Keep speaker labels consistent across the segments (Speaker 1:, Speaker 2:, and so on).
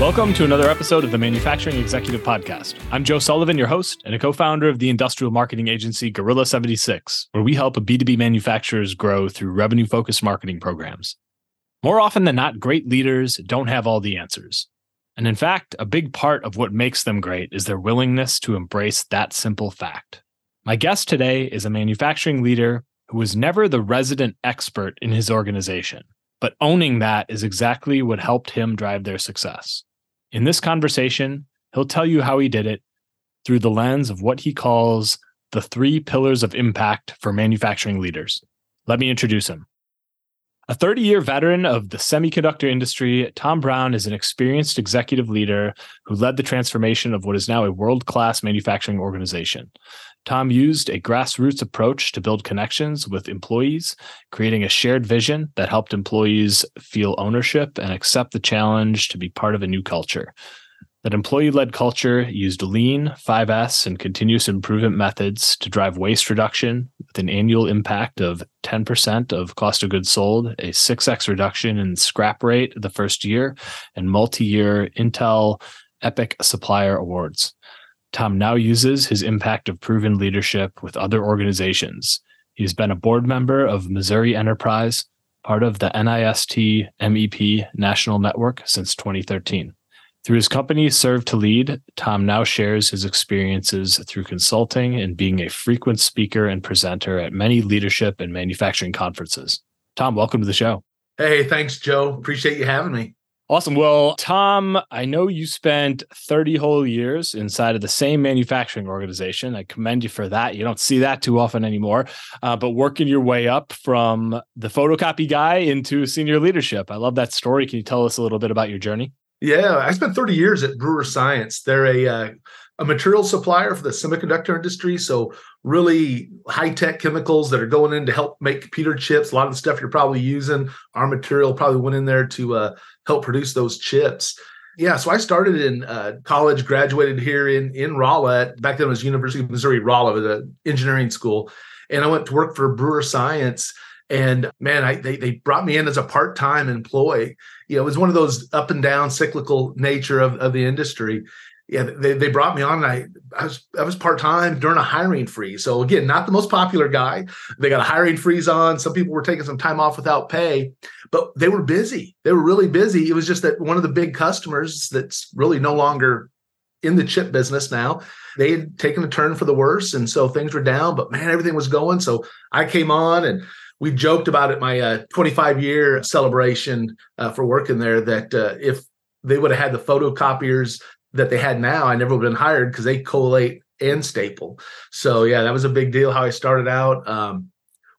Speaker 1: Welcome to another episode of the Manufacturing Executive Podcast. I'm Joe Sullivan, your host and a co founder of the industrial marketing agency Gorilla 76, where we help B2B manufacturers grow through revenue focused marketing programs. More often than not, great leaders don't have all the answers. And in fact, a big part of what makes them great is their willingness to embrace that simple fact. My guest today is a manufacturing leader who was never the resident expert in his organization but owning that is exactly what helped him drive their success. In this conversation, he'll tell you how he did it through the lens of what he calls the three pillars of impact for manufacturing leaders. Let me introduce him. A 30 year veteran of the semiconductor industry, Tom Brown is an experienced executive leader who led the transformation of what is now a world class manufacturing organization. Tom used a grassroots approach to build connections with employees, creating a shared vision that helped employees feel ownership and accept the challenge to be part of a new culture. That employee led culture used lean, 5S, and continuous improvement methods to drive waste reduction with an annual impact of 10% of cost of goods sold, a 6x reduction in scrap rate the first year, and multi year Intel EPIC Supplier Awards. Tom now uses his impact of proven leadership with other organizations. He's been a board member of Missouri Enterprise, part of the NIST MEP National Network since 2013. Through his company Serve to Lead, Tom now shares his experiences through consulting and being a frequent speaker and presenter at many leadership and manufacturing conferences. Tom, welcome to the show.
Speaker 2: Hey, thanks, Joe. Appreciate you having me.
Speaker 1: Awesome. Well, Tom, I know you spent 30 whole years inside of the same manufacturing organization. I commend you for that. You don't see that too often anymore, uh, but working your way up from the photocopy guy into senior leadership. I love that story. Can you tell us a little bit about your journey?
Speaker 2: Yeah, I spent 30 years at Brewer Science. They're a uh, a material supplier for the semiconductor industry. So really high tech chemicals that are going in to help make computer chips. A lot of the stuff you're probably using, our material probably went in there to uh, help produce those chips. Yeah, so I started in uh, college, graduated here in in Rolla. Back then it was University of Missouri Rolla, the engineering school, and I went to work for Brewer Science. And man, I, they they brought me in as a part time employee. You know, it was one of those up and down cyclical nature of, of the industry yeah, they, they brought me on and I, I was I was part-time during a hiring freeze. So again, not the most popular guy. They got a hiring freeze on. Some people were taking some time off without pay, but they were busy. They were really busy. It was just that one of the big customers that's really no longer in the chip business now, they had taken a turn for the worse. And so things were down, but man, everything was going. So I came on and we joked about it my uh, 25 year celebration uh, for working there that uh, if they would have had the photocopiers that they had now, I never would have been hired because they collate and staple. So yeah, that was a big deal. How I started out, um,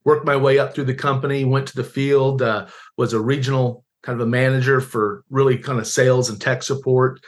Speaker 2: worked my way up through the company, went to the field, uh, was a regional kind of a manager for really kind of sales and tech support,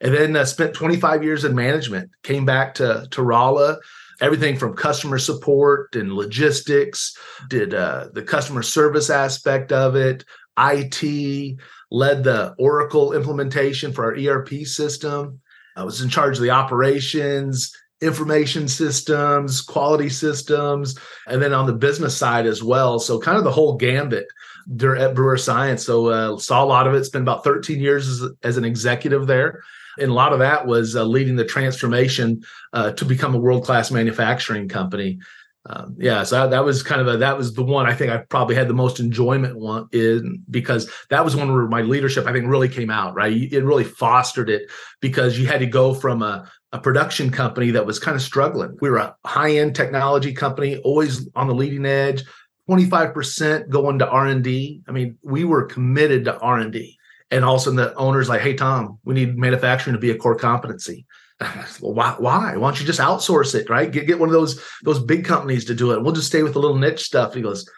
Speaker 2: and then uh, spent 25 years in management. Came back to to Rolla. Everything from customer support and logistics, did uh, the customer service aspect of it, IT, led the Oracle implementation for our ERP system. I was in charge of the operations, information systems, quality systems, and then on the business side as well. So kind of the whole gambit there at Brewer Science. So uh, saw a lot of it. Spent about 13 years as, as an executive there. And a lot of that was uh, leading the transformation uh, to become a world class manufacturing company um, yeah, so that, was kind of a that was the one I think I probably had the most enjoyment one in because that was one where my leadership I think really came out right. It really fostered it because you had to go from a a production company that was kind of struggling. We were a high end technology company, always on the leading edge. 25% going to R&D. I mean, we were committed to R&D. And also the owners like, hey, Tom, we need manufacturing to be a core competency well, why, why? Why don't you just outsource it, right? Get get one of those those big companies to do it. We'll just stay with the little niche stuff. He goes,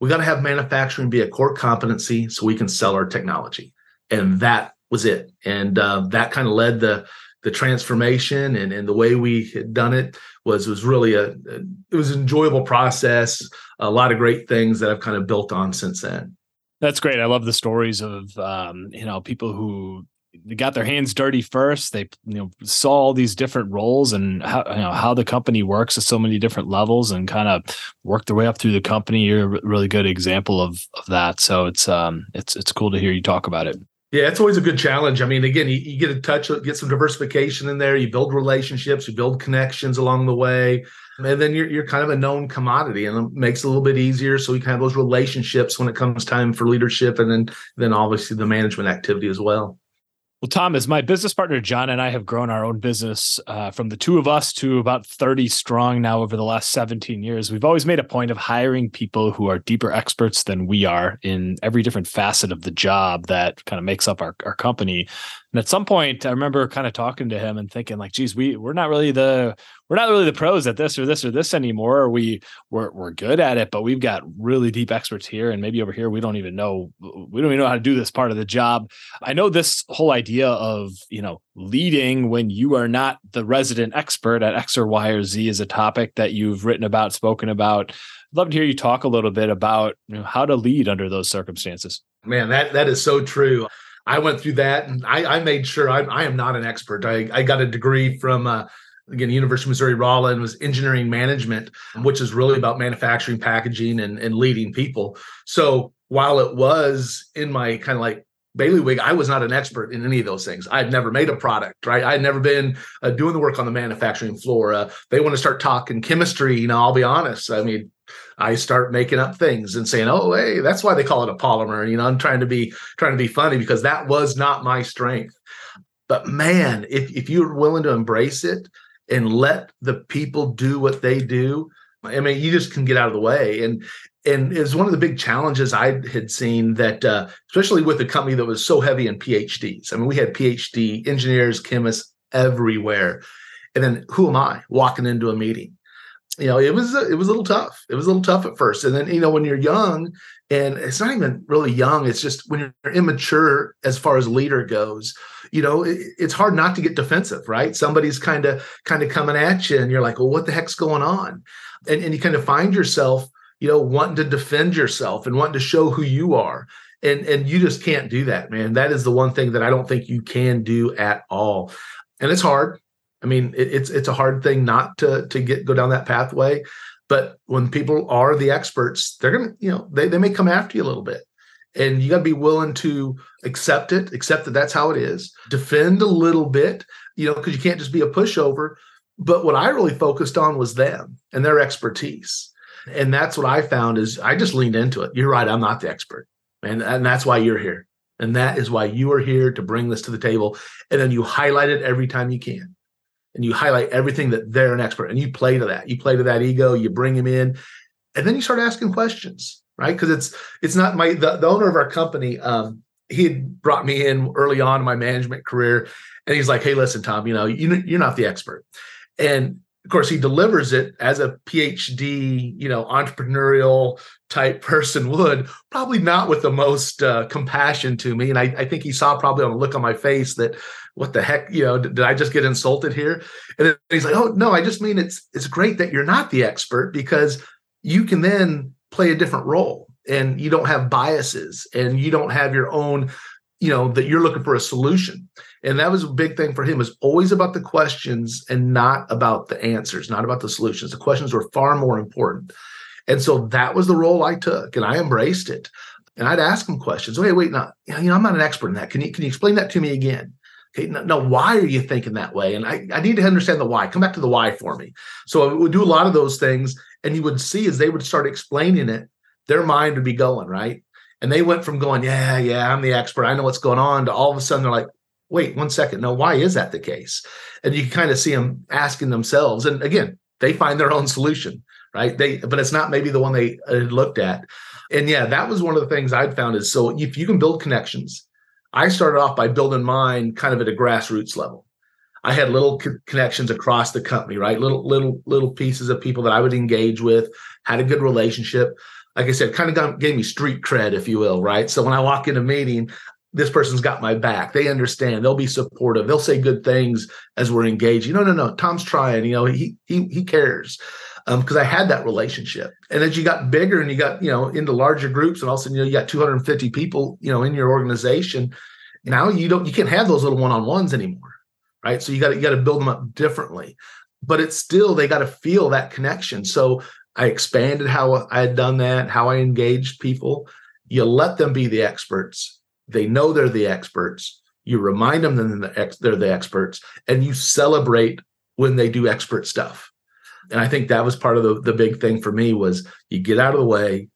Speaker 2: we got to have manufacturing be a core competency so we can sell our technology. And that was it. And uh, that kind of led the the transformation and, and the way we had done it was was really a, a it was an enjoyable process a lot of great things that i've kind of built on since then
Speaker 1: that's great. I love the stories of um, you know people who got their hands dirty first. They you know saw all these different roles and how you know how the company works at so many different levels and kind of worked their way up through the company. You're a really good example of of that. So it's um it's it's cool to hear you talk about it
Speaker 2: yeah, it's always a good challenge. I mean, again, you, you get a touch, get some diversification in there. You build relationships, you build connections along the way, and then you're you're kind of a known commodity, and it makes it a little bit easier. So we can have those relationships when it comes time for leadership, and then then obviously the management activity as well.
Speaker 1: Well, Thomas, my business partner John and I have grown our own business uh, from the two of us to about 30 strong now over the last 17 years. We've always made a point of hiring people who are deeper experts than we are in every different facet of the job that kind of makes up our, our company. And at some point, I remember kind of talking to him and thinking, like, geez, we we're not really the we're not really the pros at this or this or this anymore. We we're we're good at it, but we've got really deep experts here, and maybe over here we don't even know we don't even know how to do this part of the job. I know this whole idea of you know leading when you are not the resident expert at X or Y or Z is a topic that you've written about, spoken about. I'd love to hear you talk a little bit about you know, how to lead under those circumstances.
Speaker 2: Man, that that is so true. I went through that and I, I made sure I, I, am not an expert. I, I got a degree from, uh, again, University of Missouri Rolla was engineering management, which is really about manufacturing, packaging, and, and leading people. So while it was in my kind of like bailiwick, I was not an expert in any of those things. I had never made a product, right? I had never been uh, doing the work on the manufacturing floor. Uh, they want to start talking chemistry. You know, I'll be honest. I mean, I start making up things and saying, "Oh, hey, that's why they call it a polymer." You know, I'm trying to be trying to be funny because that was not my strength. But man, if if you're willing to embrace it and let the people do what they do, I mean, you just can get out of the way. And and it's one of the big challenges I had seen that, uh, especially with a company that was so heavy in PhDs. I mean, we had PhD engineers, chemists everywhere. And then who am I walking into a meeting? You know, it was it was a little tough. It was a little tough at first, and then you know when you're young, and it's not even really young. It's just when you're immature as far as leader goes. You know, it, it's hard not to get defensive, right? Somebody's kind of kind of coming at you, and you're like, well, what the heck's going on? And and you kind of find yourself, you know, wanting to defend yourself and wanting to show who you are. And and you just can't do that, man. That is the one thing that I don't think you can do at all. And it's hard I mean, it, it's it's a hard thing not to to get go down that pathway. But when people are the experts, they're gonna, you know, they, they may come after you a little bit. And you got to be willing to accept it, accept that that's how it is, defend a little bit, you know, because you can't just be a pushover. But what I really focused on was them and their expertise. And that's what I found is I just leaned into it. You're right, I'm not the expert. And, and that's why you're here. And that is why you are here to bring this to the table. And then you highlight it every time you can and you highlight everything that they're an expert and you play to that. You play to that ego, you bring them in, and then you start asking questions, right? Because it's it's not my the, the owner of our company, um, he had brought me in early on in my management career, and he's like, "Hey, listen, Tom, you know, you, you're not the expert," and of course, he delivers it as a PhD, you know, entrepreneurial type person would, probably not with the most uh, compassion to me. And I, I, think he saw probably on the look on my face that, what the heck, you know, did, did I just get insulted here? And he's like, oh no, I just mean it's it's great that you're not the expert because you can then play a different role and you don't have biases and you don't have your own you know that you're looking for a solution and that was a big thing for him is always about the questions and not about the answers not about the solutions. The questions were far more important. And so that was the role i took and i embraced it. And i'd ask him questions. Wait wait no you know i'm not an expert in that. Can you can you explain that to me again? Okay no, no why are you thinking that way? And I, I need to understand the why. Come back to the why for me. So i would do a lot of those things and you would see as they would start explaining it their mind would be going right? And they went from going, yeah, yeah, I'm the expert. I know what's going on to all of a sudden they're like, wait, one second. No, why is that the case? And you kind of see them asking themselves. And again, they find their own solution, right? They, but it's not maybe the one they uh, looked at. And yeah, that was one of the things I'd found is so if you can build connections, I started off by building mine kind of at a grassroots level. I had little co- connections across the company, right? Little, little, little pieces of people that I would engage with, had a good relationship like I said, kind of got, gave me street cred, if you will, right? So when I walk in a meeting, this person's got my back. They understand. They'll be supportive. They'll say good things as we're engaged. You know, no, no, Tom's trying. You know, he he he cares because um, I had that relationship. And as you got bigger and you got you know into larger groups, and all of a sudden you know you got 250 people you know in your organization. Now you don't you can't have those little one on ones anymore, right? So you got you got to build them up differently. But it's still they got to feel that connection. So I expanded how I had done that, how I engaged people. You let them be the experts they know they're the experts. You remind them that they're the experts, and you celebrate when they do expert stuff. And I think that was part of the, the big thing for me was you get out of the way.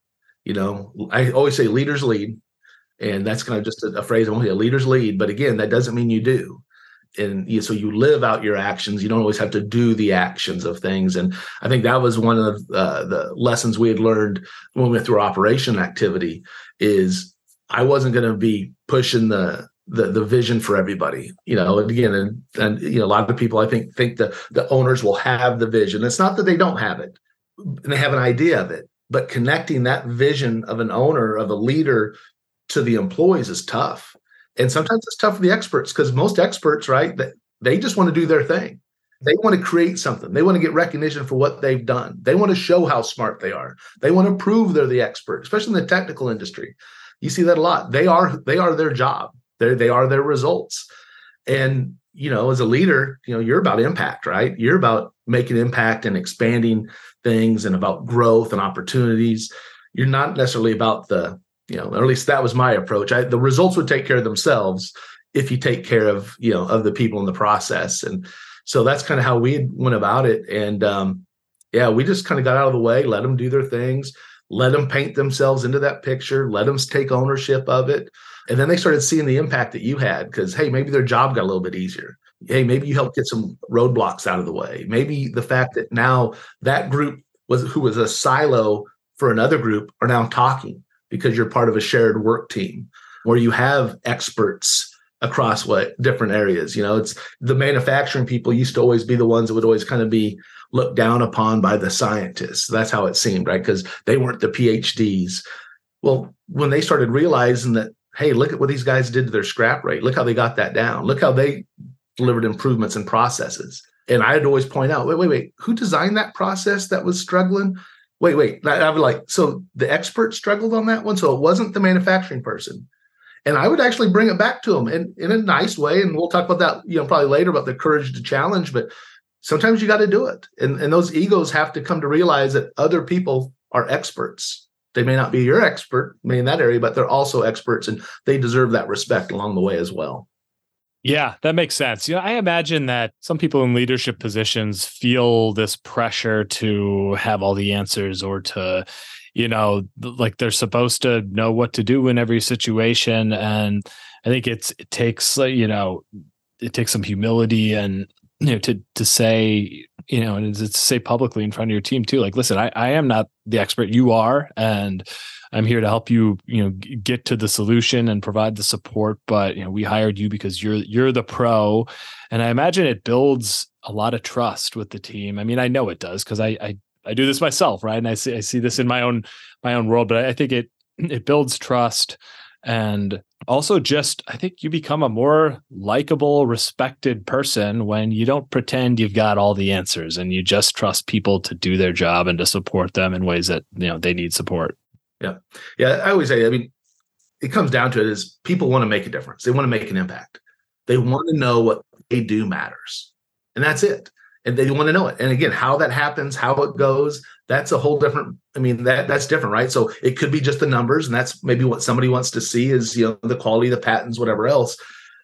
Speaker 2: You know, I always say leaders lead, and that's kind of just a, a phrase. I want to leaders lead, but again, that doesn't mean you do. And you, so you live out your actions. You don't always have to do the actions of things. And I think that was one of uh, the lessons we had learned when we went through operation activity is I wasn't going to be pushing the the the vision for everybody you know again and and you know a lot of people i think think the the owners will have the vision. It's not that they don't have it and they have an idea of it but connecting that vision of an owner of a leader to the employees is tough. And sometimes it's tough for the experts because most experts right they just want to do their thing. They want to create something. They want to get recognition for what they've done. They want to show how smart they are. They want to prove they're the expert especially in the technical industry you see that a lot. They are they are their job. They they are their results. And you know, as a leader, you know, you're about impact, right? You're about making impact and expanding things and about growth and opportunities. You're not necessarily about the, you know, or at least that was my approach. I, the results would take care of themselves if you take care of, you know, of the people in the process. And so that's kind of how we went about it. And um, yeah, we just kind of got out of the way, let them do their things let them paint themselves into that picture, let them take ownership of it. And then they started seeing the impact that you had because, hey, maybe their job got a little bit easier. Hey, maybe you helped get some roadblocks out of the way. Maybe the fact that now that group was who was a silo for another group are now talking because you're part of a shared work team where you have experts across what different areas. You know, it's the manufacturing people used to always be the ones that would always kind of be looked down upon by the scientists. That's how it seemed, right? Because they weren't the PhDs. Well, when they started realizing that, hey, look at what these guys did to their scrap rate. Look how they got that down. Look how they delivered improvements in processes. And I'd always point out, wait, wait, wait, who designed that process that was struggling? Wait, wait. I, I would like, so the expert struggled on that one. So it wasn't the manufacturing person. And I would actually bring it back to them in, in a nice way. And we'll talk about that, you know, probably later about the courage to challenge. But sometimes you got to do it. And, and those egos have to come to realize that other people are experts. They may not be your expert, may in that area, but they're also experts and they deserve that respect along the way as well.
Speaker 1: Yeah, that makes sense. You know, I imagine that some people in leadership positions feel this pressure to have all the answers or to, you know, like they're supposed to know what to do in every situation. And I think it's it takes, you know, it takes some humility and you know to to say you know and to say publicly in front of your team too like listen i i am not the expert. You are and i'm here to help you you know get to the solution and provide the support but you know we hired you because you're you're the pro. And i imagine it builds a lot of trust with the team. I mean i know it does because I, I i do this myself right? And i see i see this in my own my own world but i think it it builds trust and also just i think you become a more likable respected person when you don't pretend you've got all the answers and you just trust people to do their job and to support them in ways that you know they need support.
Speaker 2: Yeah. Yeah i always say i mean it comes down to it is people want to make a difference. They want to make an impact. They want to know what they do matters. And that's it and they want to know it. And again how that happens how it goes that's a whole different i mean that that's different right? So it could be just the numbers and that's maybe what somebody wants to see is you know the quality the patents whatever else.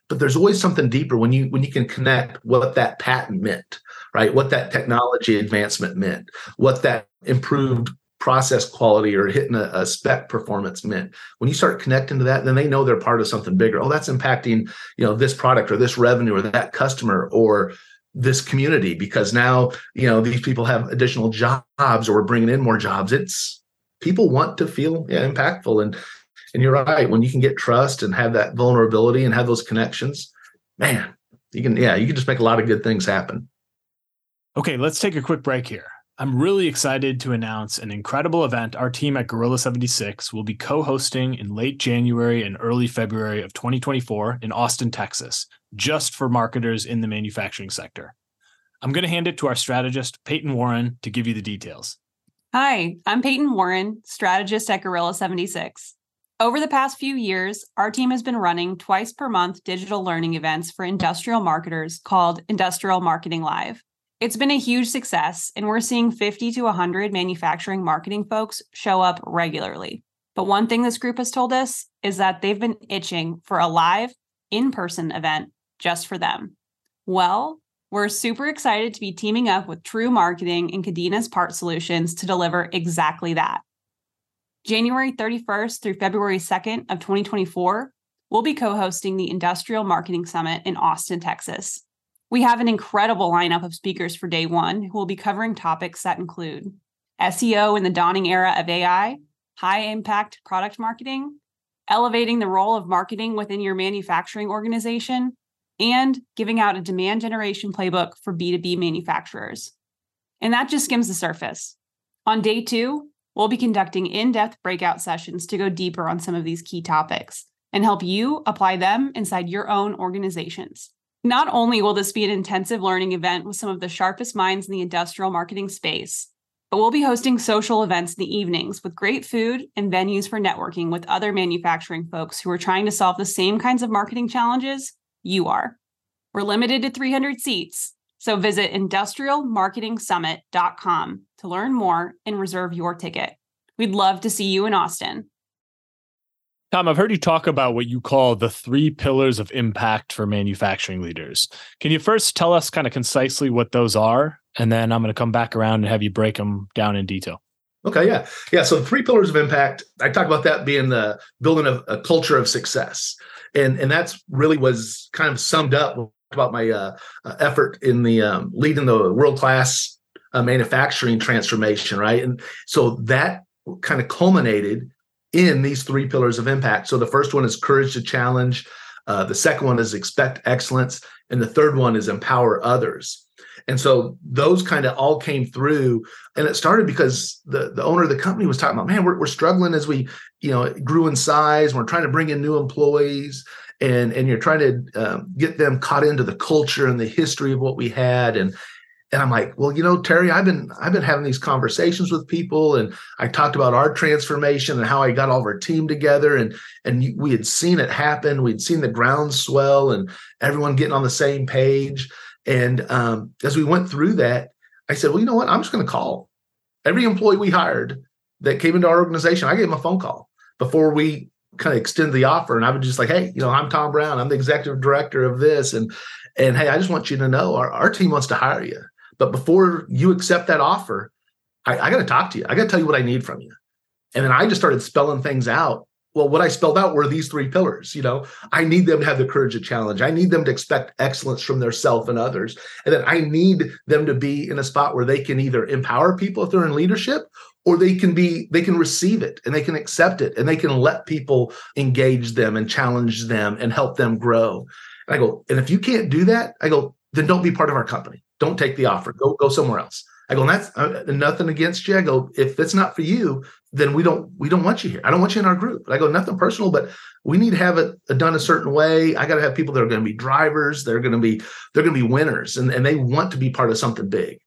Speaker 2: But there's always something deeper when you when you can connect what that patent meant right? What that technology advancement meant what that improved process quality or hitting a, a, spec performance meant. When you start connecting to that then they know they're part of something bigger. Oh that's impacting you know this product or this revenue or that customer or this community because now you know these people have additional jobs or we're bringing in more jobs. It's people want to feel yeah, impactful. And and you're right. When you can get trust and have that vulnerability and have those connections man you can yeah you can just make a lot of good things happen.
Speaker 1: Okay let's take a quick break here I'm really excited to announce an incredible event our team at Gorilla 76 will be co hosting in late January and early February of 2024 in Austin, Texas, just for marketers in the manufacturing sector. I'm going to hand it to our strategist, Peyton Warren, to give you the details.
Speaker 3: Hi, I'm Peyton Warren, strategist at Gorilla 76. Over the past few years, our team has been running twice per month digital learning events for industrial marketers called Industrial Marketing Live. It's been a huge success, and we're seeing 50 to 100 manufacturing marketing folks show up regularly. But one thing this group has told us is that they've been itching for a live, in person event just for them. Well, we're super excited to be teaming up with Trew Marketing and CADENAS PARTsolutions to deliver exactly that. January 31st through February 2nd of 2024, we'll be co-hosting the Industrial Marketing Summit in Austin, Texas. We have an incredible lineup of speakers for day one who will be covering topics that include SEO in the dawning era of AI, high impact product marketing, elevating the role of marketing within your manufacturing organization, and giving out a demand generation playbook for B2B manufacturers. And that just skims the surface. On day two, we'll be conducting in depth breakout sessions to go deeper on some of these key topics and help you apply them inside your own organizations. Not only will this be an intensive learning event with some of the sharpest minds in the industrial marketing space, but we'll be hosting social events in the evenings with great food and venues for networking with other manufacturing folks who are trying to solve the same kinds of marketing challenges you are. We're limited to 300 seats, so visit industrialmarketingsummit.com to learn more and reserve your ticket. We'd love to see you in Austin.
Speaker 1: Tom, I've heard you talk about what you call the three pillars of impact for manufacturing leaders. Can you first tell us kind of concisely what those are? And then I'm going to come back around and have you break them down in detail.
Speaker 2: Okay, yeah. Yeah. So three pillars of impact, I talk about that being the building a, a culture of success. And and that's really was kind of summed up about my uh, uh, effort in the um, leading the world class uh, manufacturing transformation, right? And so that kind of culminated in these three pillars of impact. So the first one is courage to challenge. Uh, the second one is expect excellence. And the third one is empower others. And so those kind of all came through. And it started because the, the owner of the company was talking about, man, we're, we're struggling as we, you know, grew in size. We're trying to bring in new employees and, and you're trying to um, get them caught into the culture and the history of what we had. And, and I'm like, well, you know, Terry, I've been I've been having these conversations with people, and I talked about our transformation and how I got all of our team together, and and we had seen it happen. We'd seen the ground swell, and everyone getting on the same page. And um, as we went through that, I said, well, you know what? I'm just going to call every employee we hired that came into our organization. I gave them a phone call before we kind of extend the offer, and I would just like, hey, you know, I'm Tom Brown. I'm the executive director of this, and and hey, I just want you to know our, our team wants to hire you but before you accept that offer, I, I got to talk to you. I got to tell you what I need from you. And then I just started spelling things out. Well, what I spelled out were these three pillars. You know, I need them to have the courage to challenge. I need them to expect excellence from their self and others. And then I need them to be in a spot where they can either empower people if they're in leadership or they can be they can receive it and they can accept it and they can let people engage them and challenge them and help them grow. And I go, and if you can't do that, I go, then don't be part of our company. Don't take the offer. Go go somewhere else. I go, that's uh, nothing against you. I go, if it's not for you, then we don't we don't want you here. I don't want you in our group. I go, nothing personal, but we need to have it done a certain way. I got to have people that are going to be drivers. They're going to be they're going to be winners, and and they want to be part of something big.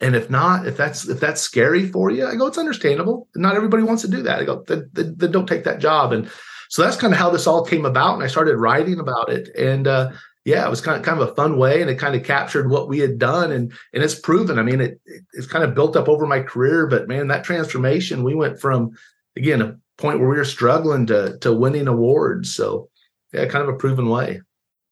Speaker 2: And if not, if that's if that's scary for you, I go, it's understandable. Not everybody wants to do that. I go, then, then don't take that job. And so that's kind of how this all came about. And I started writing about it. And uh, yeah, it was kind of kind of a fun way, and it kind of captured what we had done, and and it's proven. I mean, it it's kind of built up over my career, but man, that transformation, we went from again a point where we were struggling to to winning awards. So yeah, kind of a proven way.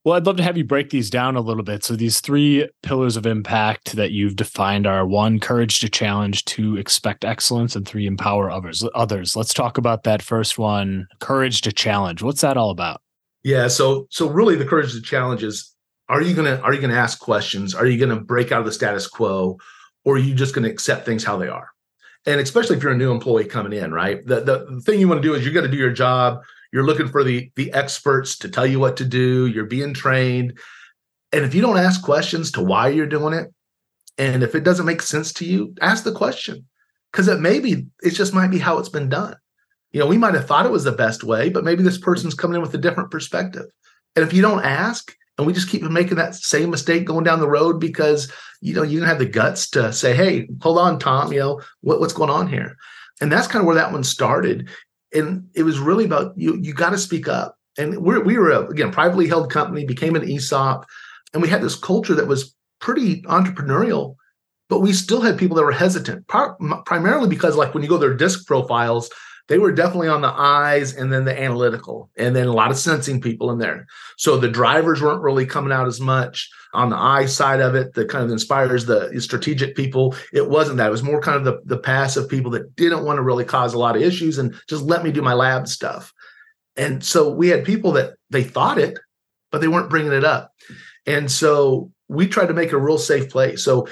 Speaker 1: Well, I'd love to have you break these down a little bit. So these three pillars of impact that you've defined are one, courage to challenge, two, expect excellence, and three, empower others. Others. Let's talk about that first one, courage to challenge. What's that all about?
Speaker 2: Yeah. So so really the courage to challenge is are you gonna are you gonna ask questions? Are you gonna break out of the status quo? Or are you just gonna accept things how they are? And especially if you're a new employee coming in, right? The the thing you want to do is you got to do your job. You're looking for the the experts to tell you what to do. You're being trained. And if you don't ask questions to why you're doing it, And if it doesn't make sense to you, ask the question because it maybe it just might be how it's been done. You know, we might have thought it was the best way, but maybe this person's coming in with a different perspective. And if you don't ask, and we just keep making that same mistake going down the road because you know you don't have the guts to say, "Hey, hold on, Tom. You know what, what's going on here?" And that's kind of where that one started. And it was really about you. You got to speak up. And we're, we were a, again privately held company, became an ESOP, and we had this culture that was pretty entrepreneurial but we still had people that were hesitant, primarily because, like, when you go to their DiSC profiles, they were definitely on the eyes and then the analytical, and then a lot of sensing people in there. So the drivers weren't really coming out as much on the eye side of it. That kind of inspires the strategic people. It wasn't that. It was more kind of the, the passive people that didn't want to really cause a lot of issues and just let me do my lab stuff. And so we had people that they thought it, but they weren't bringing it up. And so we tried to make a real safe place. So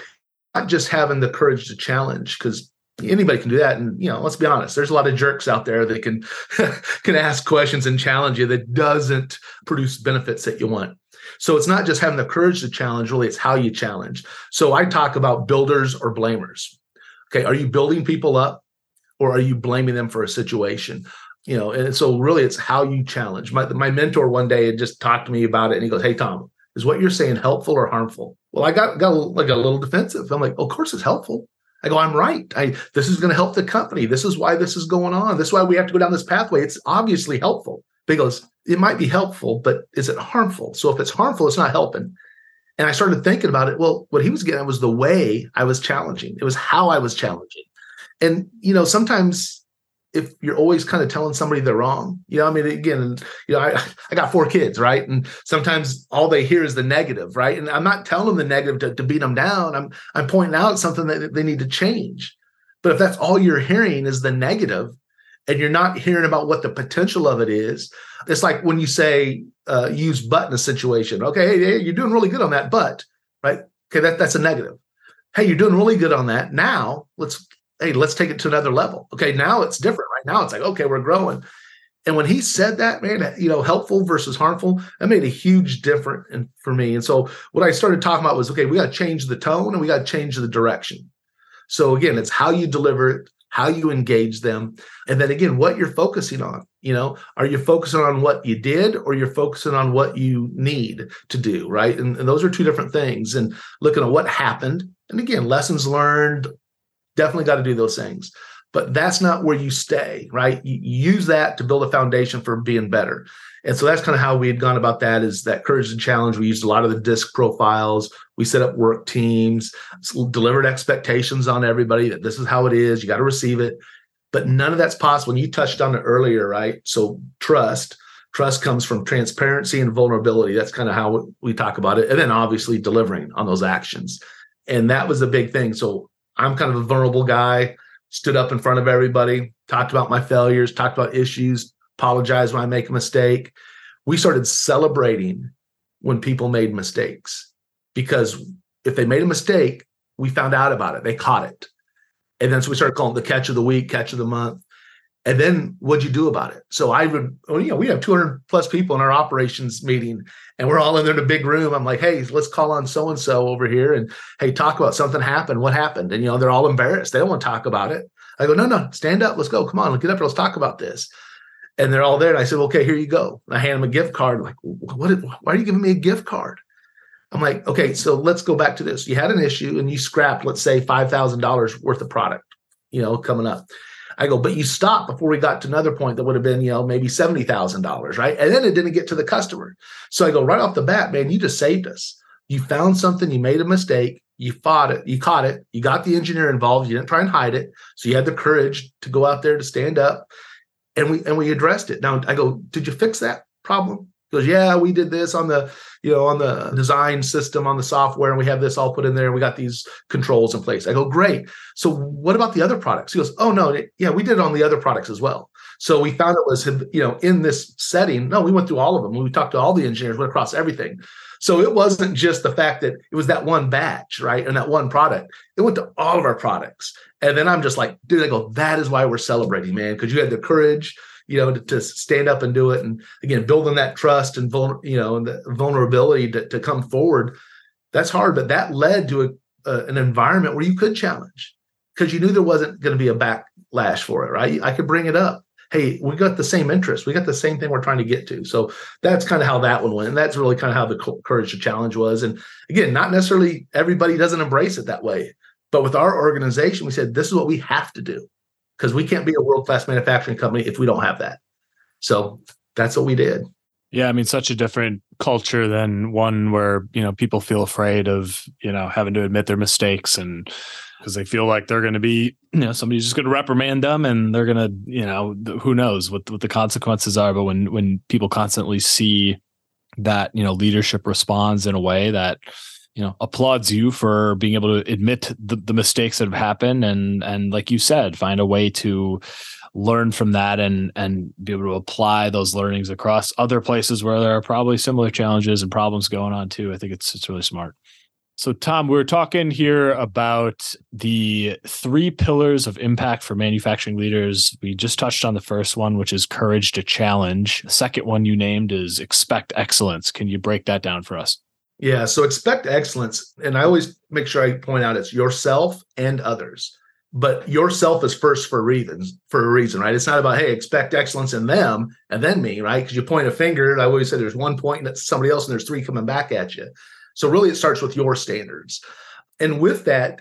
Speaker 2: not just having the courage to challenge because anybody can do that and you know let's be honest there's a lot of jerks out there that can can ask questions and challenge you that doesn't produce benefits that you want so it's not just having the courage to challenge really it's how you challenge so i talk about builders or blamers okay are you building people up or are you blaming them for a situation you know and so really it's how you challenge my, my mentor one day had just talked to me about it and he goes hey tom is what you're saying helpful or harmful? Well, I got got like a little defensive. I'm like, of course it's helpful. I go, I'm right. I this is going to help the company. This is why this is going on. This is why we have to go down this pathway. It's obviously helpful. He goes, it might be helpful, but is it harmful? So if it's harmful, it's not helping. And I started thinking about it. Well, what he was getting was the way I was challenging. It was how I was challenging. And you know, sometimes if you're always kind of telling somebody they're wrong. You know, I mean, again, you know, I, I got four kids, right? And sometimes all they hear is the negative, right? And I'm not telling them the negative to, to beat them down. I'm I'm pointing out something that they need to change. But if that's all you're hearing is the negative, and you're not hearing about what the potential of it is, it's like when you say uh, use but in a situation. Okay, hey, hey, you're doing really good on that, but right? Okay, that that's a negative. Hey, you're doing really good on that. Now let's hey, let's take it to another level. Okay, now it's different. Right now it's like, okay, we're growing. And when he said that, man, you know, helpful versus harmful, that made a huge difference for me. And so what I started talking about was, okay, we got to change the tone and we got to change the direction. So again, it's how you deliver it, how you engage them, and then again, what you're focusing on. You know, are you focusing on what you did or you're focusing on what you need to do, right? And, and those are two different things. And looking at what happened, and again, lessons learned, Definitely got to do those things. But that's not where you stay, right? You use that to build a foundation for being better. And so that's kind of how we had gone about that is that courage and challenge. We used a lot of the DiSC profiles. We set up work teams, delivered expectations on everybody that this is how it is. You got to receive it. But none of that's possible. And you touched on it earlier, right? So trust, trust comes from transparency and vulnerability. That's kind of how we talk about it. And then obviously delivering on those actions. And that was a big thing. So I'm kind of a vulnerable guy, stood up in front of everybody, talked about my failures, talked about issues, apologized when I make a mistake. We started celebrating when people made mistakes because if they made a mistake, we found out about it. They caught it. And then so we started calling the catch of the week, catch of the month. And then what'd you do about it? So I would, well, you know, we have 200 plus people in our operations meeting and we're all in there in a big room. I'm like, hey, let's call on so and so over here and hey, talk about something happened. What happened? And, you know, they're all embarrassed. They don't want to talk about it. I go, no, no, stand up. Let's go. Come on, get up. Let's talk about this. And they're all there. And I said, okay, here you go. And I hand them a gift card. I'm like, what? Why are you giving me a gift card? I'm like, okay, so let's go back to this. You had an issue and you scrapped, let's say, $5,000 worth of product, you know, coming up. I go, but you stopped before we got to another point that would have been, you know, maybe $70,000, right? And then it didn't get to the customer. So I go, right off the bat, man, you just saved us. You found something, you made a mistake, you fought it, you caught it, you got the engineer involved, you didn't try and hide it. So you had the courage to go out there to stand up and we and we addressed it. Now I go, did you fix that problem? Goes, yeah, we did this on the, you know, on the design system, on the software, and we have this all put in there. We got these controls in place. I go, great. So what about the other products? He goes, oh no, yeah, we did it on the other products as well. So we found it was, you know, in this setting. No, we went through all of them. We talked to all the engineers, went across everything. So it wasn't just the fact that it was that one batch, right? And that one product. It went to all of our products. And then I'm just like, dude, I go, that is why we're celebrating, man, because you had the courage you know, to, to, stand up and do it. And again, building that trust and vul- you know, and the vulnerability to, to come forward. That's hard, but that led to a, uh, an environment where you could challenge because you knew there wasn't going to be a backlash for it, right? I could bring it up. Hey, we got the same interest. We got the same thing we're trying to get to. So that's kind of how that one went. And that's really kind of how the courage to challenge was. And again, not necessarily everybody doesn't embrace it that way. But with our organization, we said this is what we have to do because we can't be a world class manufacturing company if we don't have that. So that's what we did.
Speaker 1: Yeah, I mean, such a different culture than one where you know people feel afraid of you know having to admit their mistakes and because they feel like they're going to be you know somebody's just going to reprimand them and they're going to you know who knows what what the consequences are. But when when people constantly see that you know leadership responds in a way that you know applauds you for being able to admit the, the mistakes that have happened and and like you said find a way to learn from that and and be able to apply those learnings across other places where there are probably similar challenges and problems going on too. I think it's it's really smart. So tom we're talking here about the three pillars of impact for manufacturing leaders. We just touched on the first one which is courage to challenge. The second one you named is expect excellence. Can you break that down for us
Speaker 2: yeah. So expect excellence. And I always make sure I point out it's yourself and others. But yourself is first for reasons, for a reason, right? It's not about, hey, expect excellence in them and then me, right? Because you point a finger. I always say there's one pointing at somebody else and there's three coming back at you. So really it starts with your standards. And with that,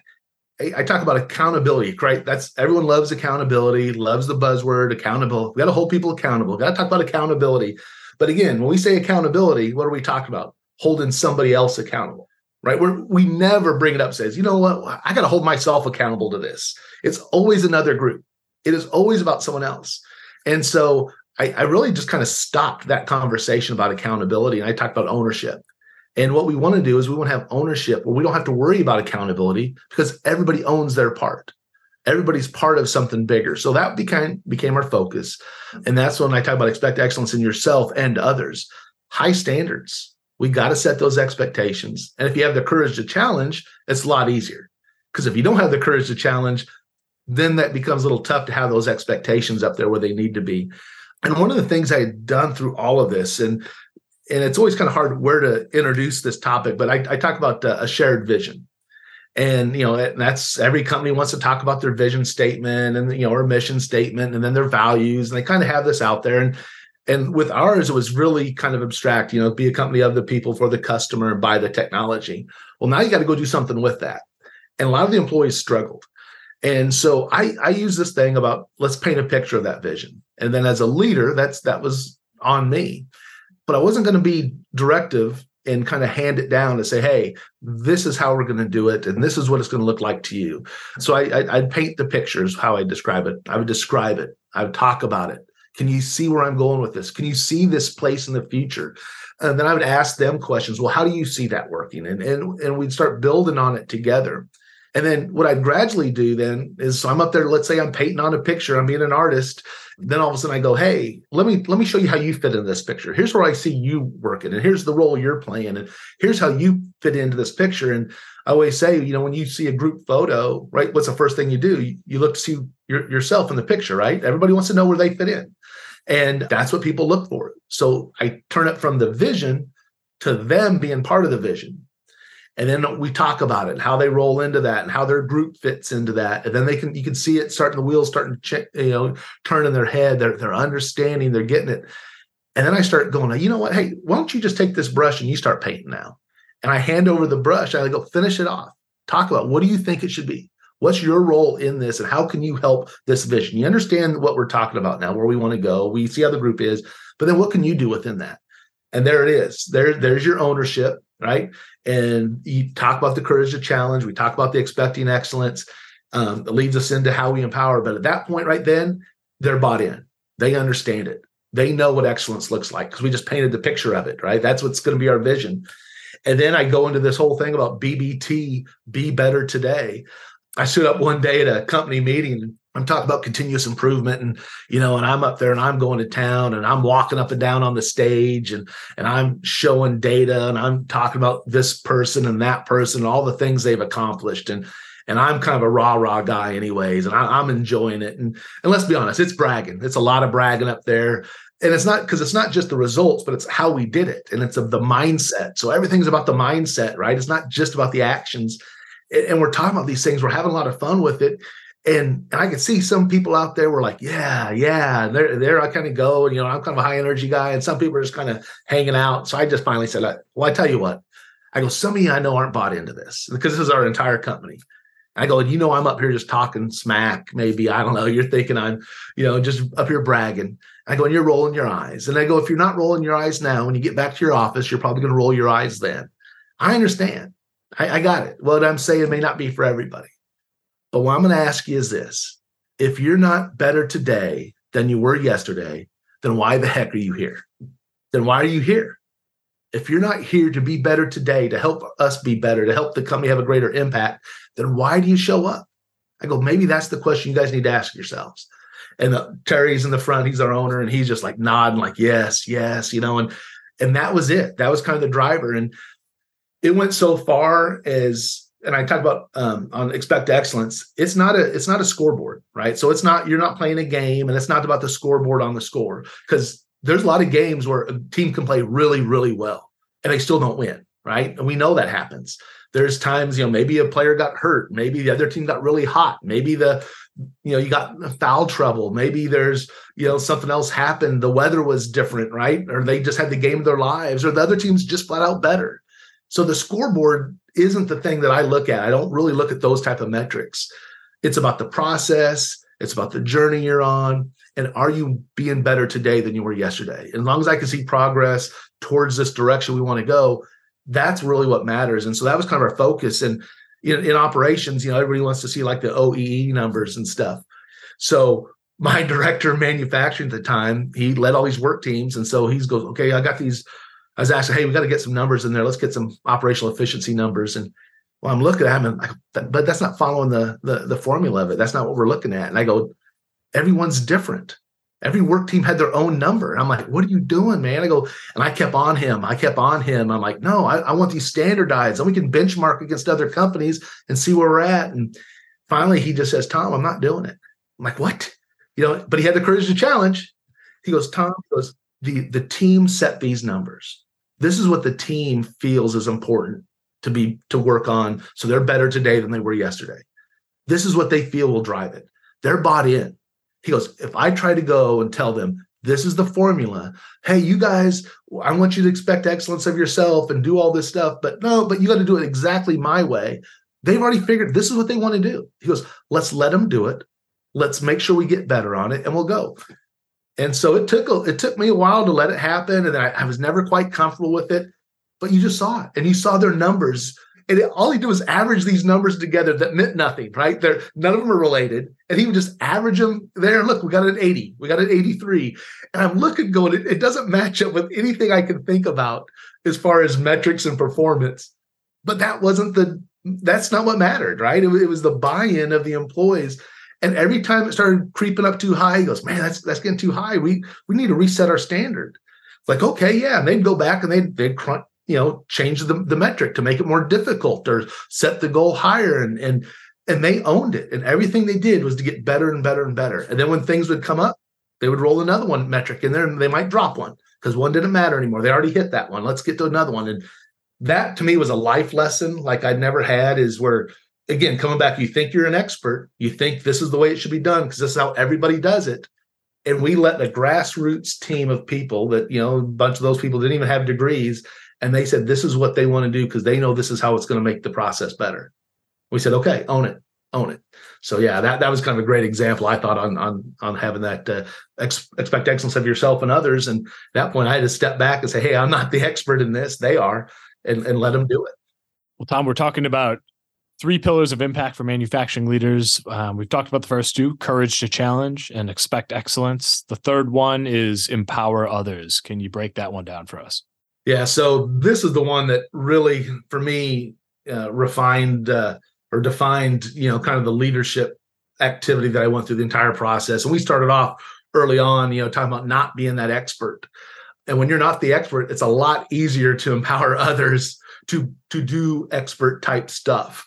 Speaker 2: I talk about accountability, right? That's everyone loves accountability, loves the buzzword accountable. We got to hold people accountable. Got to talk about accountability. But again, when we say accountability, what are we talking about? Holding somebody else accountable, right? We're, we never bring it up, says, you know what? I got to hold myself accountable to this. It's always another group. It is always about someone else. And so I, I really just kind of stopped that conversation about accountability. And I talked about ownership. And what we want to do is we want to have ownership where we don't have to worry about accountability because everybody owns their part. Everybody's part of something bigger. So that became became our focus. And that's when I talk about expect excellence in yourself and others. High standards we got to set those expectations. And if you have the courage to challenge, it's a lot easier. Because if you don't have the courage to challenge, then that becomes a little tough to have those expectations up there where they need to be. And one of the things I had done through all of this, and and it's always kind of hard where to introduce this topic, but I, I talk about uh, a shared vision. And you know that's every company wants to talk about their vision statement and you know or mission statement and then their values and they kind of have this out there and and with ours, it was really kind of abstract, you know, be a company of the people for the customer and buy the technology. Well, now you got to go do something with that. And a lot of the employees struggled. And so I, I use this thing about let's paint a picture of that vision. And then as a leader, that's that was on me. But I wasn't going to be directive and kind of hand it down to say, hey, this is how we're going to do it, and this is what it's going to look like to you. So I, I, I'd paint the pictures, how I describe it. I would describe it. I would talk about it. Can you see where I'm going with this? Can you see this place in the future? And then I would ask them questions. Well, how do you see that working? And and and we'd start building on it together. And then what I'd gradually do then is so I'm up there, let's say I'm painting on a picture, I'm being an artist. Then all of a sudden I go, hey, let me let me show you how you fit in this picture. Here's where I see you working, and here's the role you're playing, and here's how you fit into this picture. And I always say, you know, when you see a group photo, right, what's the first thing you do? You, look to see your, yourself in the picture, right? Everybody wants to know where they fit in. And that's what people look for. So I turn it from the vision to them being part of the vision. And then we talk about it, how they roll into that and how their group fits into that. And then they can, you can see it starting, the wheels starting to, you know, turn in their head. They're, they're understanding, they're getting it. And then I start going, you know what? Hey, why don't you just take this brush and you start painting now? And I hand over the brush. I go, finish it off. Talk about what do you think it should be? What's your role in this and how can you help this vision? You understand what we're talking about now, where we want to go. We see how the group is, but then what can you do within that? And there it is. There, there's your ownership, right? And you talk about the courage to challenge. We talk about the expecting excellence. Um, it leads us into how we empower. But at that point, right then, they're bought in. They understand it. They know what excellence looks like because we just painted the picture of it, right? That's what's going to be our vision. And then I go into this whole thing about BBT, be better today. I stood up one day at a company meeting I'm talking about continuous improvement and you know and I'm up there and I'm going to town and I'm walking up and down on the stage and and I'm showing data and I'm talking about this person and that person and all the things they've accomplished. And and I'm kind of a rah rah guy anyways and I, am enjoying it. And and let's be honest it's bragging. It's a lot of bragging up there. And it's not because it's not just the results but it's how we did it. And it's of the mindset. So everything's about the mindset right? It's not just about the actions and, we're talking about these things. We're having a lot of fun with it. And, and I can see some people out there were like, yeah, yeah. And there, there I kind of go. And, you know, I'm kind of a high energy guy. And some people are just kind of hanging out. So I just finally said, well, I tell you what, I go, some of you I know aren't bought into this because this is our entire company. I go, you know, I'm up here just talking smack. Maybe I don't know. You're thinking I'm, you know, just up here bragging. I go, and you're rolling your eyes. And I go, if you're not rolling your eyes now, when you get back to your office, you're probably going to roll your eyes then. I understand. I, I got it. What I'm saying may not be for everybody. But what I'm going to ask you is this if you're not better today than you were yesterday, then why the heck are you here? Then why are you here? If you're not here to be better today, to help us be better, to help the company have a greater impact, then why do you show up? I go, maybe that's the question you guys need to ask yourselves. And uh, Terry's in the front, he's our owner, and he's just like nodding, like, yes, yes, you know, and and that was it. That was kind of the driver. And it went so far as and I talk about um, on expect excellence. It's not a it's not a scoreboard, right? So it's not you're not playing a game, and it's not about the scoreboard on the score because there's a lot of games where a team can play really really well and they still don't win, right? And we know that happens. There's times you know maybe a player got hurt, maybe the other team got really hot, maybe the you know you got foul trouble, maybe there's you know something else happened, the weather was different, right? Or they just had the game of their lives, or the other team's just flat out better. So the scoreboard isn't the thing that I look at. I don't really look at those type of metrics. It's about the process, it's about the journey you're on, and are you being better today than you were yesterday? As long as I can see progress towards this direction we want to go, that's really what matters. And so that was kind of our focus. And in, in operations, you know, everybody wants to see like the OEE numbers and stuff. So my director of manufacturing at the time, he led all these work teams. And so he goes, okay, I got these I was asking, hey, we got to get some numbers in there. Let's get some operational efficiency numbers. And well, I'm looking at them, and but that's not following the, the the formula of it. That's not what we're looking at. And I go, everyone's different. Every work team had their own number. And I'm like, what are you doing, man? I go, and I kept on him. I kept on him. I'm like, no, I, I want these standardized, and we can benchmark against other companies and see where we're at. And finally, he just says, Tom, I'm not doing it. I'm like, what? You know, but he had the courage to challenge. He goes, Tom, he goes, the the team set these numbers this is what the team feels is important to be to work on so they're better today than they were yesterday. This is what they feel will drive it. They're bought in. He goes if i try to go and tell them this is the formula hey you guys i want you to expect excellence of yourself and do all this stuff but no but you got to do it exactly my way they've already figured this is what they want to do. He goes let's let them do it. Let's make sure we get better on it and we'll go and so it took a, it took me a while to let it happen, and I, I, was never quite comfortable with it. But you just saw it, and you saw their numbers, and it, all he did was average these numbers together that meant nothing, right? They're none of them are related, and he would just average them there. Look, we got an eighty, we got an eighty-three, and I'm looking, going, it, it doesn't match up with anything I can think about as far as metrics and performance. But that wasn't the that's not what mattered, right? It, it was the buy-in of the employees and every time it started creeping up too high, he goes, "Man, that's that's getting too high. We we need to reset our standard." It's like, okay, yeah, and they'd go back and they'd they'd crunch, you know, change the, the metric to make it more difficult or set the goal higher, and and and they owned it. And everything they did was to get better and better and better. And then when things would come up, they would roll another one metric in there, and they might drop one because one didn't matter anymore. They already hit that one. Let's get to another one. And that to me was a life lesson like I'd never had. Is where again, coming back, you think you're an expert, you think this is the way it should be done because this is how everybody does it. And we let a grassroots team of people that, you know, a bunch of those people didn't even have degrees. And they said, this is what they want to do because they know this is how it's going to make the process better. We said, okay, own it, own it. So yeah, that, that was kind of a great example I thought on on on having that uh, ex- expect excellence of yourself and others. And that point, I had to step back and say, hey, I'm not the expert in this; they are, and and let them do it.
Speaker 1: Well, Tom, we're talking about three pillars of impact for manufacturing leaders. Um, we've talked about the first two courage to challenge and expect excellence. The third one is empower others. Can you break that one down for us?
Speaker 2: Yeah. So, this is the one that really, for me, uh, refined uh, or defined, you know, kind of the leadership activity that I went through the entire process. And we started off early on, you know, talking about not being that expert. And when you're not the expert, it's a lot easier to empower others to to do expert type stuff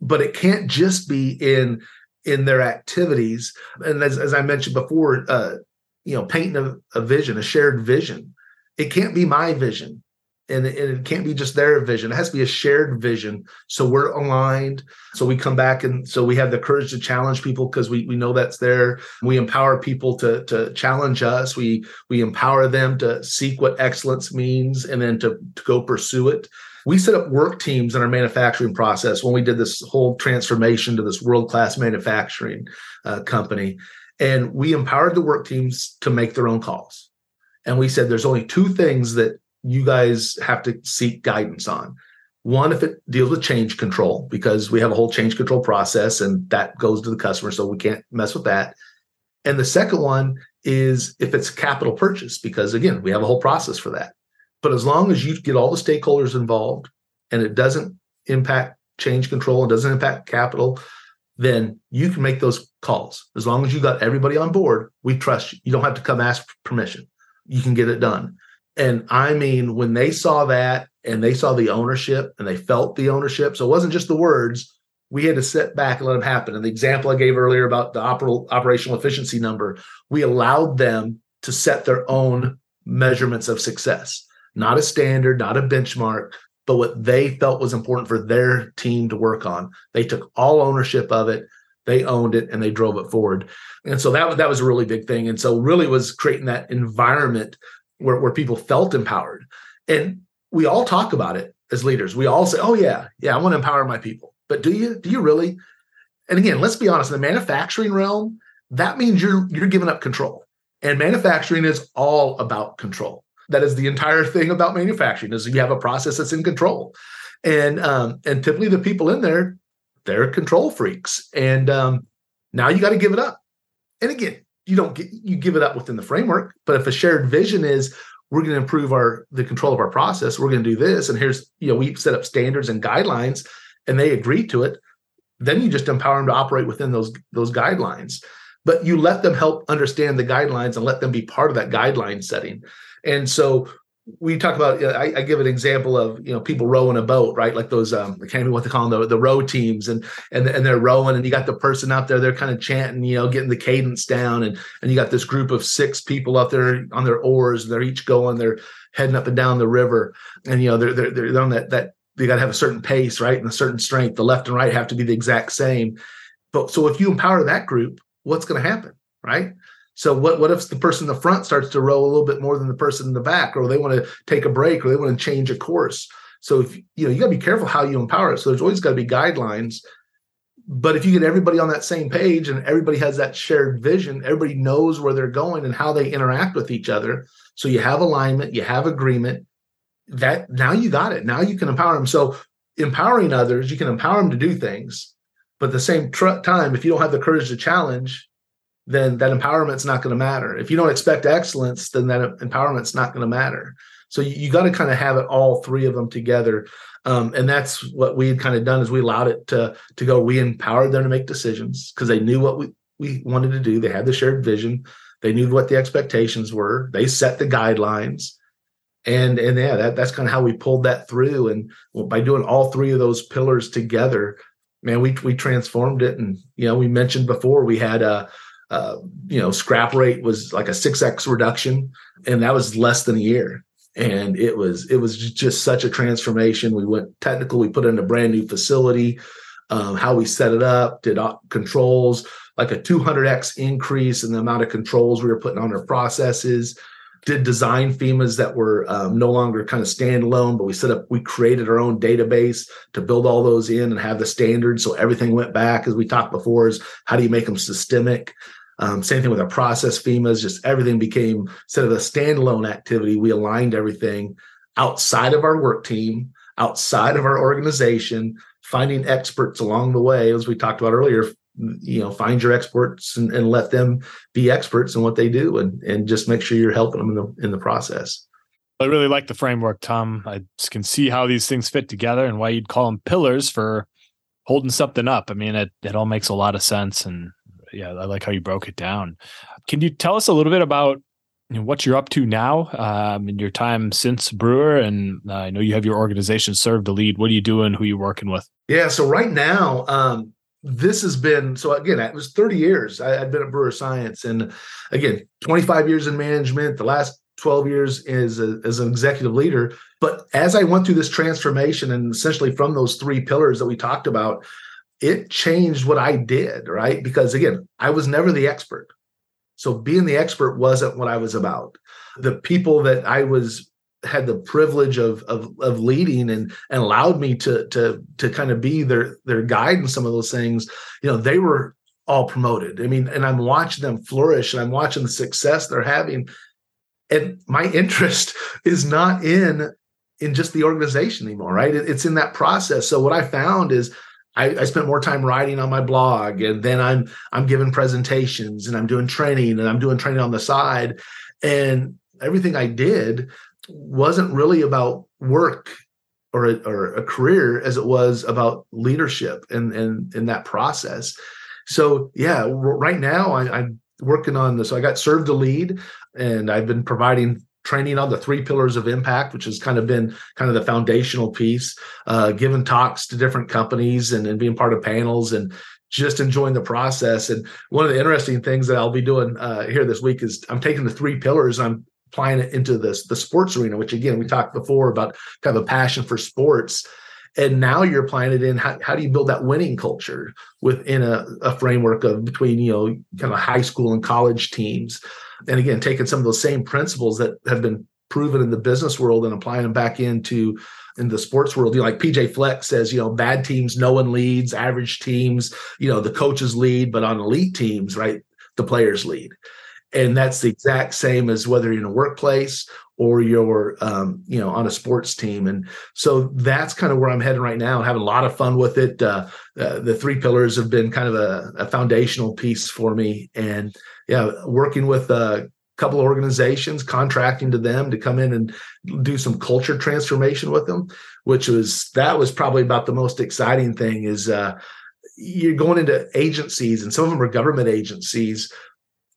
Speaker 2: but it can't just be in in their activities and as, as i mentioned before uh you know painting a, a vision a shared vision it can't be my vision and it, and it can't be just their vision. It has to be a shared vision. So we're aligned. So we come back and so we have the courage to challenge people because we we know that's there. We empower people to to challenge us. We we empower them to seek what excellence means and then to, to go pursue it. We set up work teams in our manufacturing process when we did this whole transformation to this world class manufacturing uh, company. And we empowered the work teams to make their own calls. And we said there's only two things that you guys have to seek guidance on. One, if it deals with change control, because we have a whole change control process and that goes to the customer, so we can't mess with that. And the second one is if it's capital purchase, because again, we have a whole process for that. But as long as you get all the stakeholders involved and it doesn't impact change control and doesn't impact capital, then you can make those calls. As long as you got everybody on board, we trust you. You don't have to come ask permission. You can get it done. And I mean, when they saw that and they saw the ownership and they felt the ownership, so it wasn't just the words, we had to sit back and let them happen. And the example I gave earlier about the oper- operational efficiency number, we allowed them to set their own measurements of success, not a standard, not a benchmark, but what they felt was important for their team to work on. They took all ownership of it, they owned it, and they drove it forward. And so that that was a really big thing. And so really was creating that environment where, where people felt empowered. And we all talk about it as leaders. We all say, oh, yeah, yeah, I want to empower my people. But do you? Do you really? And again, let's be honest, in the manufacturing realm, that means you're you're giving up control. And manufacturing is all about control. That is the entire thing about manufacturing is you have a process that's in control. And um, and typically the people in there, they're control freaks. And um, now you got to give it up. And again, you don't get you give it up within the framework but if a shared vision is we're going to improve our the control of our process we're going to do this and here's you know we set up standards and guidelines and they agree to it then you just empower them to operate within those those guidelines but you let them help understand the guidelines and let them be part of that guideline setting and so we talk about I, I, give an example of you know people rowing a boat right? Like those um i can't even what they call them the, the row teams and and and they're rowing and you got the person out there they're kind of chanting you know getting the cadence down and and you got this group of six people out there on their oars and they're each going they're heading up and down the river. And you know they're they're, they're on that that they got to have a certain pace right? And a certain strength. The left and right have to be the exact same. But so if you empower that group what's going to happen right so what what if the person in the front starts to row a little bit more than the person in the back, or they want to take a break, or they want to change a course? So if you know you got to be careful how you empower it. So there's always got to be guidelines. But if you get everybody on that same page and everybody has that shared vision, everybody knows where they're going and how they interact with each other. So you have alignment, you have agreement. That now you got it. Now you can empower them. So empowering others, you can empower them to do things. But at the same tr- time, if you don't have the courage to challenge, then that empowerment's not going to matter. If you don't expect excellence, then that empowerment's not going to matter. So you, you got to kind of have it all three of them together. Um, and that's what we had kind of done is we allowed it to to go. We empowered them to make decisions because they knew what we, we wanted to do. They had the shared vision. They knew what the expectations were. They set the guidelines. And and yeah, that, that's kind of how we pulled that through. And by doing all three of those pillars together, man, we we transformed it. And you know, we mentioned before we had a uh, you know, scrap rate was like a 6x reduction, and that was less than a year. And it was it was just such a transformation. We went technical. We put in a brand new facility. Um, how we set it up, did controls, like a 200x increase in the amount of controls we were putting on our processes. Did design FMEAs that were um, no longer kind of standalone, but we set up, we created our own database to build all those in and have the standards. So everything went back, as we talked before, is how do you make them systemic? Um, same thing with our process FMEAs, just everything became instead of a standalone activity, we aligned everything outside of our work team, outside of our organization, finding experts along the way, as we talked about earlier. You know, find your experts and, and let them be experts in what they do, and and just make sure you're helping them in the in the process.
Speaker 1: I really like the framework, Tom. I can see how these things fit together and why you'd call them pillars for holding something up. I mean, it it all makes a lot of sense, and yeah, I like how you broke it down. Can you tell us a little bit about you know, what you're up to now um, in your time since Brewer? And uh, I know you have your organization Serve to Lead. What are you doing? Who are you working with?
Speaker 2: Yeah, so right now, um, this has been so again it was 30 years I, had been at brewer science and again 25 years in management the last 12 years as, a, as an executive leader. But as I went through this transformation and essentially from those three pillars that we talked about, it changed what I did, right? Because again, I was never the expert. So being the expert wasn't what I was about. The people that I was had the privilege of of, of leading and and allowed me to to to kind of be their their guide in some of those things, you know, they were all promoted. I mean, and I'm watching them flourish and I'm watching the success they're having. And my interest is not in in just the organization anymore, right? It, it's in that process. So what I found is I, I, spent more time writing on my blog and then I'm I'm giving presentations and I'm doing training and I'm doing training on the side. And everything I did wasn't really about work or a, or a career as it was about leadership and and in that process. So yeah, right now I, I'm working on this. So I got served to lead, and I've been providing training on the three pillars of impact, which has kind of been kind of the foundational piece. Uh, giving talks to different companies and, and being part of panels and just enjoying the process. And one of the interesting things that I'll be doing uh, here this week is I'm taking the three pillars. I'm applying it into this the sports arena, which again we talked before about kind of a passion for sports and now you're applying it in how, how do you build that winning culture within a, a framework of between you know kind of high school and college teams and again taking some of those same principles that have been proven in the business world and applying them back into in the sports world. You know like P.J. Fleck says you know bad teams no one leads average teams you know the coaches lead but on elite teams right the players lead. And that's the exact same as whether you're in a workplace or you're um, you know on a sports team. And so that's kind of where i'm heading right now having a lot of fun with it. Uh, uh, the three pillars have been kind of a, a, foundational piece for me. And yeah working with a couple of organizations contracting to them to come in and do some culture transformation with them which was that was probably about the most exciting thing is uh, you're going into agencies and some of them are government agencies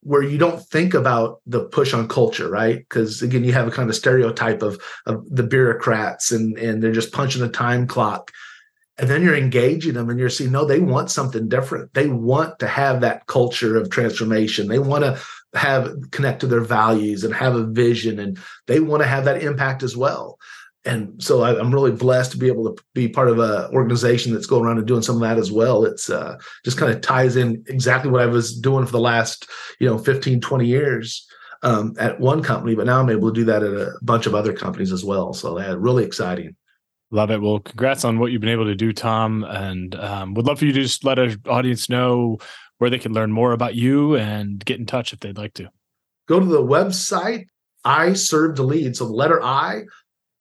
Speaker 2: where you don't think about the push on culture, right? Because again, you have a kind of stereotype of of the bureaucrats and and they're just punching the time clock. And then you're engaging them and you're seeing, no, they want something different. They want to have that culture of transformation. They want to have connect to their values and have a vision and they want to have that impact as well and so I, am really blessed to be able to be part of an organization that's going around and doing some of that as well. It's uh, just kind of ties in exactly what I was doing for the last, you know, 15, 20 years um, at one company, but now I'm able to do that at a bunch of other companies as well. So yeah, really exciting.
Speaker 1: Love it. Well, congrats on what you've been able to do, Tom. And um, would love for you to just let our audience know where they can learn more about you and get in touch if they'd like to.
Speaker 2: Go to the website, I serve to lead. So the letter I,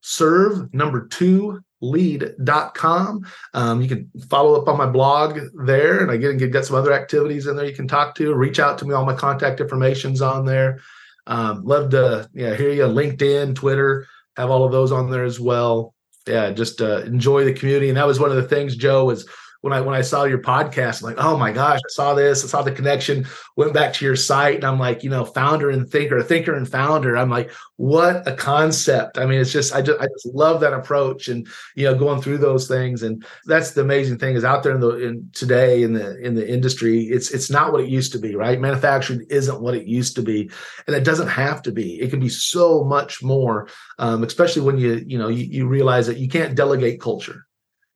Speaker 2: serve number two lead.com. Um, you can follow up on my blog there, and I get, get some other activities in there you can talk to. Reach out to me. All my contact information's on there. Um, love to yeah hear you. LinkedIn, Twitter, have all of those on there as well. Yeah, just uh, enjoy the community. And that was one of the things, Joe, was when I when I saw your podcast, I'm like, oh my gosh, I saw this, I saw the connection, went back to your site, and I'm like, you know, founder and thinker, thinker and founder. I'm like, what a concept. I mean, it's just I just I just love that approach and you know, going through those things. And that's the amazing thing is out there in the in today in the in the industry, it's it's not what it used to be, right? Manufacturing isn't what it used to be. And it doesn't have to be. It can be so much more, um, especially when you, you know, you, you realize that you can't delegate culture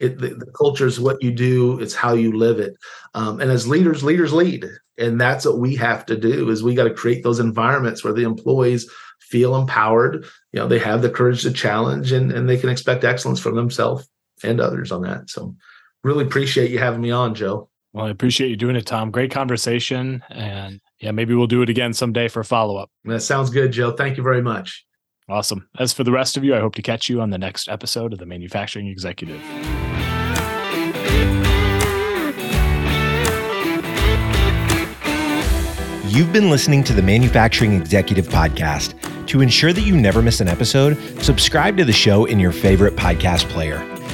Speaker 2: it, the, the, culture is what you do it's how you live it. Um, and as leaders leaders lead. And that's what we have to do is we got to create those environments where the employees feel empowered. You know they have the courage to challenge and, and they can expect excellence from themselves and others on that. So really appreciate you having me on joe.
Speaker 1: Well i appreciate you doing it tom. Great conversation and yeah maybe we'll do it again someday for a follow-up.
Speaker 2: That sounds good joe. Thank you very much
Speaker 1: Awesome. As for the rest of you, I hope to catch you on the next episode of The Manufacturing Executive.
Speaker 4: You've been listening to the Manufacturing Executive Podcast. To ensure that you never miss an episode, subscribe to the show in your favorite podcast player.